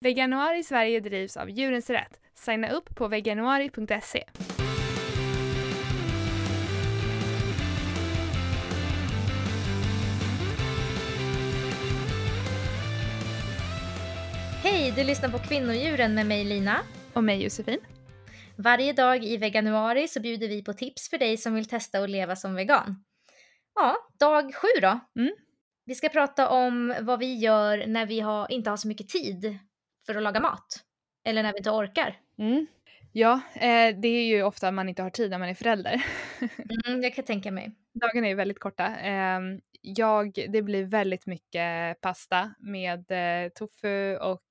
Veganuari Sverige drivs av Djurens Rätt. Signa upp på veganuari.se. Hej, du lyssnar på Kvinnodjuren med mig Lina. Och mig Josefin. Varje dag i veganuari så bjuder vi på tips för dig som vill testa att leva som vegan. Ja, dag sju då. Mm. Vi ska prata om vad vi gör när vi har, inte har så mycket tid för att laga mat. Eller när vi inte orkar. Mm. Ja, eh, det är ju ofta man inte har tid när man är förälder. Mm, jag kan tänka mig. Dagarna är väldigt korta. Eh, jag, det blir väldigt mycket pasta med eh, tofu och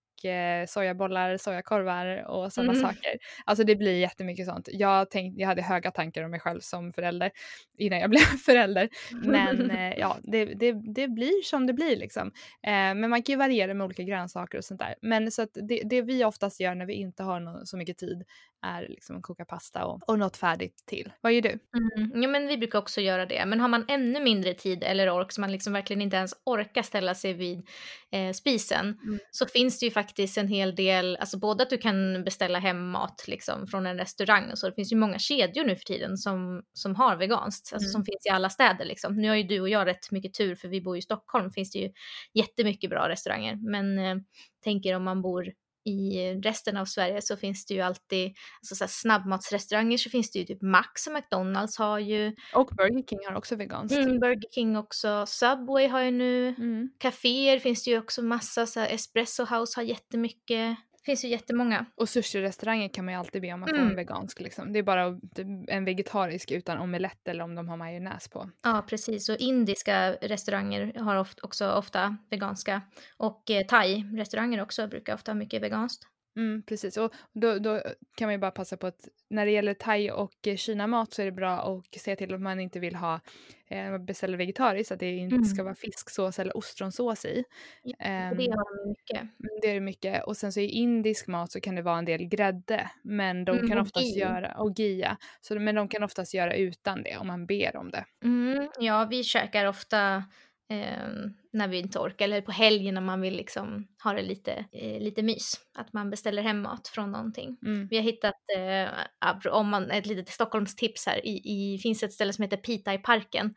sojabollar, sojakorvar och sådana Mm. saker. Alltså det blir jättemycket sånt. Jag, tänk, jag hade höga tankar om mig själv som förälder innan jag blev förälder. Men eh, ja, det, det, det blir som det blir liksom. Eh, men man kan ju variera med olika grönsaker och sånt där. Men så att det, det vi oftast gör när vi inte har nå- så mycket tid är liksom att koka pasta och, och något färdigt till. Vad gör du? Mm. Ja, men vi brukar också göra det. Men har man ännu mindre tid eller ork, så man liksom verkligen inte ens orkar ställa sig vid eh, spisen, Mm. så finns det ju faktiskt en hel del, alltså både att du kan beställa hem mat liksom, från en restaurang och så, det finns ju många kedjor nu för tiden som, som har veganskt, alltså Mm. som finns i alla städer liksom. Nu har ju du och jag rätt mycket tur för vi bor ju i Stockholm, finns det ju jättemycket bra restauranger, men eh, tänker om man bor i resten av Sverige så finns det ju alltid alltså så snabbmatsrestauranger så finns det ju typ Max och McDonalds har ju. Och Burger King har också veganskt. Mm, Burger King också. Subway har ju nu. Mm. Caféer finns det ju också massa. Så här, Espresso House har jättemycket. Finns ju jättemånga. Och sushi-restauranger kan man ju alltid be om att få Mm. en vegansk. Liksom. Det är bara typ en vegetarisk utan omelett eller om de har majonnäs på. Ja, precis. Och indiska restauranger har också ofta veganska. Och eh, thai-restauranger också brukar ofta ha mycket veganskt. Mm, precis, och då, då kan man ju bara passa på att när det gäller thai och kinamat så är det bra att se till att man inte vill ha, eh, beställer vegetariskt, att det inte Mm. ska vara fisksås eller ostronsås i. Ja, Ehm, Och det har de mycket. Mm, Det är det mycket. Och sen så i indisk mat så kan det vara en del grädde. Men de Mm, kan oftast ghee. göra, och gia. Så, men de kan oftast göra utan det om man ber om det. Mm, ja, vi käkar ofta eh, när vi inte orkar eller på helgen när man vill liksom ha det lite, eh, lite mys. Att man beställer hem mat från någonting. Mm. Vi har hittat, eh, om man, ett litet Stockholmstips här, i, i, finns ett ställe som heter Pita i parken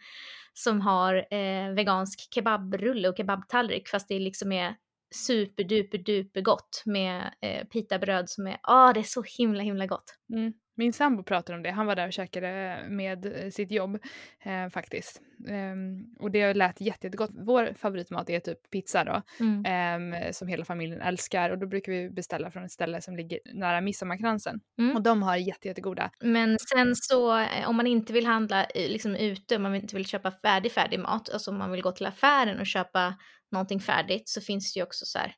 som har eh, vegansk kebabrulle och kebabtallrik fast det liksom är superduper duper gott med eh, pitabröd som är, ah det är så himla himla gott. Mm. Min sambo pratar om det. Han var där och käkade med eh, sitt jobb eh, faktiskt. Ehm, och det lät jätte- jättegott. Vår favoritmat är typ pizza då. Mm. ehm, som hela familjen älskar. Och då brukar vi beställa från ett ställe som ligger nära Midsommarkransen. Mm. Och de har jätte, jättegoda. Men sen så eh, om man inte vill handla eh, liksom ute, om man inte vill köpa färdig färdig mat, alltså om man vill gå till affären och köpa någonting färdigt så finns det ju också så här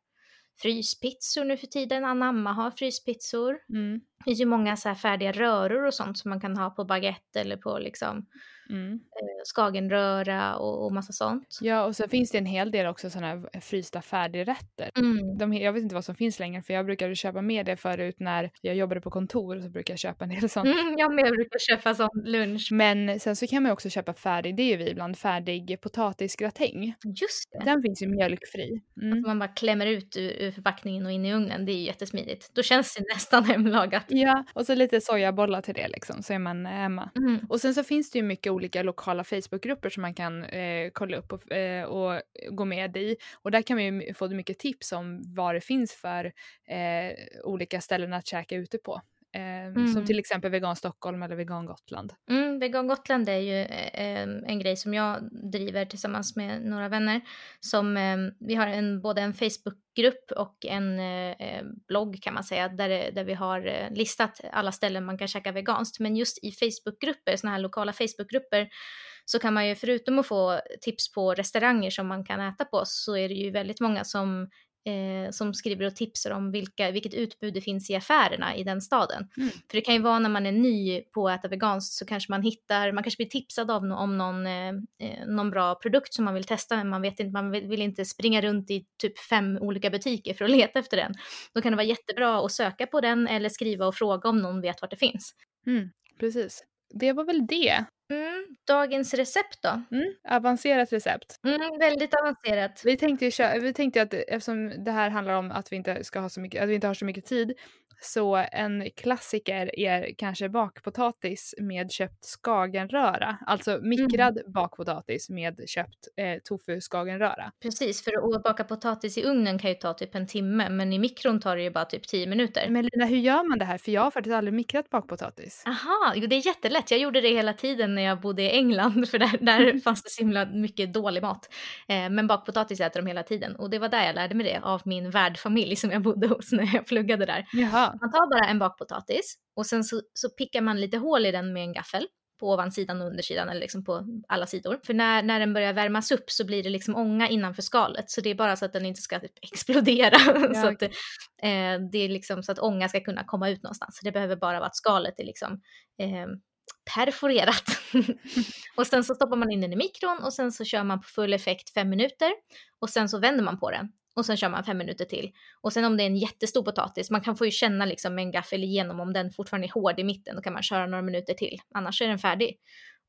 fryspizzor nu för tiden. Anamma har fryspizzor. Mm. Det finns ju många så här färdiga röror och sånt som man kan ha på baguette eller på liksom Mm. eh, skagenröra och, och massa sånt. Ja, och sen finns det en hel del också sådana här frysta färdigrätter. Mm. De, jag vet inte vad som finns längre för jag brukade köpa med det förut när jag jobbade på kontor så brukade jag köpa en del sånt. Mm, jag med brukar köpa sån lunch. Men sen så kan man ju också köpa färdig, det är ju vi ibland, färdig potatisgratäng. Just det. Den finns ju mjölkfri. Mm. Man bara klämmer ut ur, ur förpackningen och in i ugnen. Det är ju jättesmidigt. Då känns det nästan hemlagat. Ja, och så lite sojabollar till det liksom så är man hemma. Mm. Och sen så finns det ju mycket olika lokala Facebookgrupper som man kan eh, kolla upp och, eh, och gå med i. Och där kan man ju få mycket tips om vad det finns för eh, olika ställen att käka ute på. Eh, Som Mm. till exempel Vegan Stockholm eller Vegan Gotland. Mm, Vegan Gotland är ju eh, en grej som jag driver tillsammans med några vänner. Som, eh, vi har en, både en Facebookgrupp och en eh, eh, blogg kan man säga, där, det- där vi har eh, listat alla ställen man kan käka veganskt. Men just i Facebookgrupper, sådana här lokala Facebookgrupper, så kan man ju förutom att få tips på restauranger som man kan äta på, så är det ju väldigt många som Eh, som skriver och tipsar om vilka, vilket utbud det finns i affärerna i den staden. Mm. För det kan ju vara när man är ny på att äta veganskt så kanske man hittar, man kanske blir tipsad av om någon, eh, eh, någon bra produkt som man vill testa men man vet inte, man vill, vill inte springa runt i typ fem olika butiker för att leta efter den. Då kan det vara jättebra att söka på den eller skriva och fråga om någon vet vart det finns. Mm, precis. Det var väl det. Mm, dagens recept då? Mm, avancerat recept. Mm, väldigt avancerat. Vi tänkte, vi tänkte att eftersom det här handlar om att vi inte ska ha så mycket, att vi inte har så mycket tid så en klassiker är kanske bakpotatis med köpt skagenröra. Alltså mikrad mm. bakpotatis med köpt eh, tofu skagenröra. Precis, för att baka potatis i ugnen kan ju ta typ en timme men i mikron tar det ju bara typ tio minuter. Men Lina, hur gör man det här? För jag har faktiskt aldrig mikrat bakpotatis. Aha, jo det är jättelätt. Jag gjorde det hela tiden när jag bodde i England för där, där fanns det så himla mycket dålig mat. Eh, men bakpotatis äter de hela tiden och det var där jag lärde mig det av min värdfamilj som jag bodde hos när jag pluggade där. Jaha. Man tar bara en bakpotatis och sen så, så pickar man lite hål i den med en gaffel på ovansidan och undersidan eller liksom på alla sidor. För när, när den börjar värmas upp så blir det liksom ånga innanför skalet så det är bara så att den inte ska typ explodera. Ja, så att, eh, det är liksom så att ånga ska kunna komma ut någonstans. Så det behöver bara vara att skalet är liksom eh, perforerat. och sen så stoppar man in den i mikron och sen så kör man på full effekt fem minuter och sen så vänder man på den och sen kör man fem minuter till. Och sen om det är en jättestor potatis, man kan få ju känna liksom med en gaffel igenom om den fortfarande är hård i mitten, då kan man köra några minuter till. Annars är den färdig.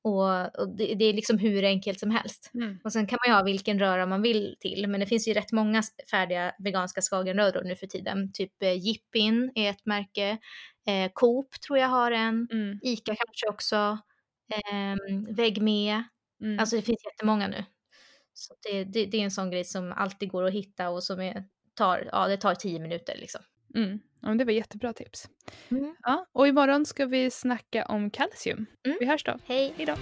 Och, och det, det, är liksom hur enkelt som helst. Mm. Och sen kan man ju ha vilken röra man vill till, men det finns ju rätt många färdiga veganska skagenröror nu för tiden. Typ eh, Jippin är ett märke, eh, Coop tror jag har en, mm. Ica kanske också, eh, Vägg med. Mm. Alltså det finns jättemånga nu. Så det, det, det, är en sån grej som alltid går att hitta och som är, tar, ja, det tar tio minuter liksom. Mm. Ja, det var jättebra tips. Mm. Ja, och imorgon ska vi snacka om kalcium. Mm. Vi hörs då. Hej. Hej då.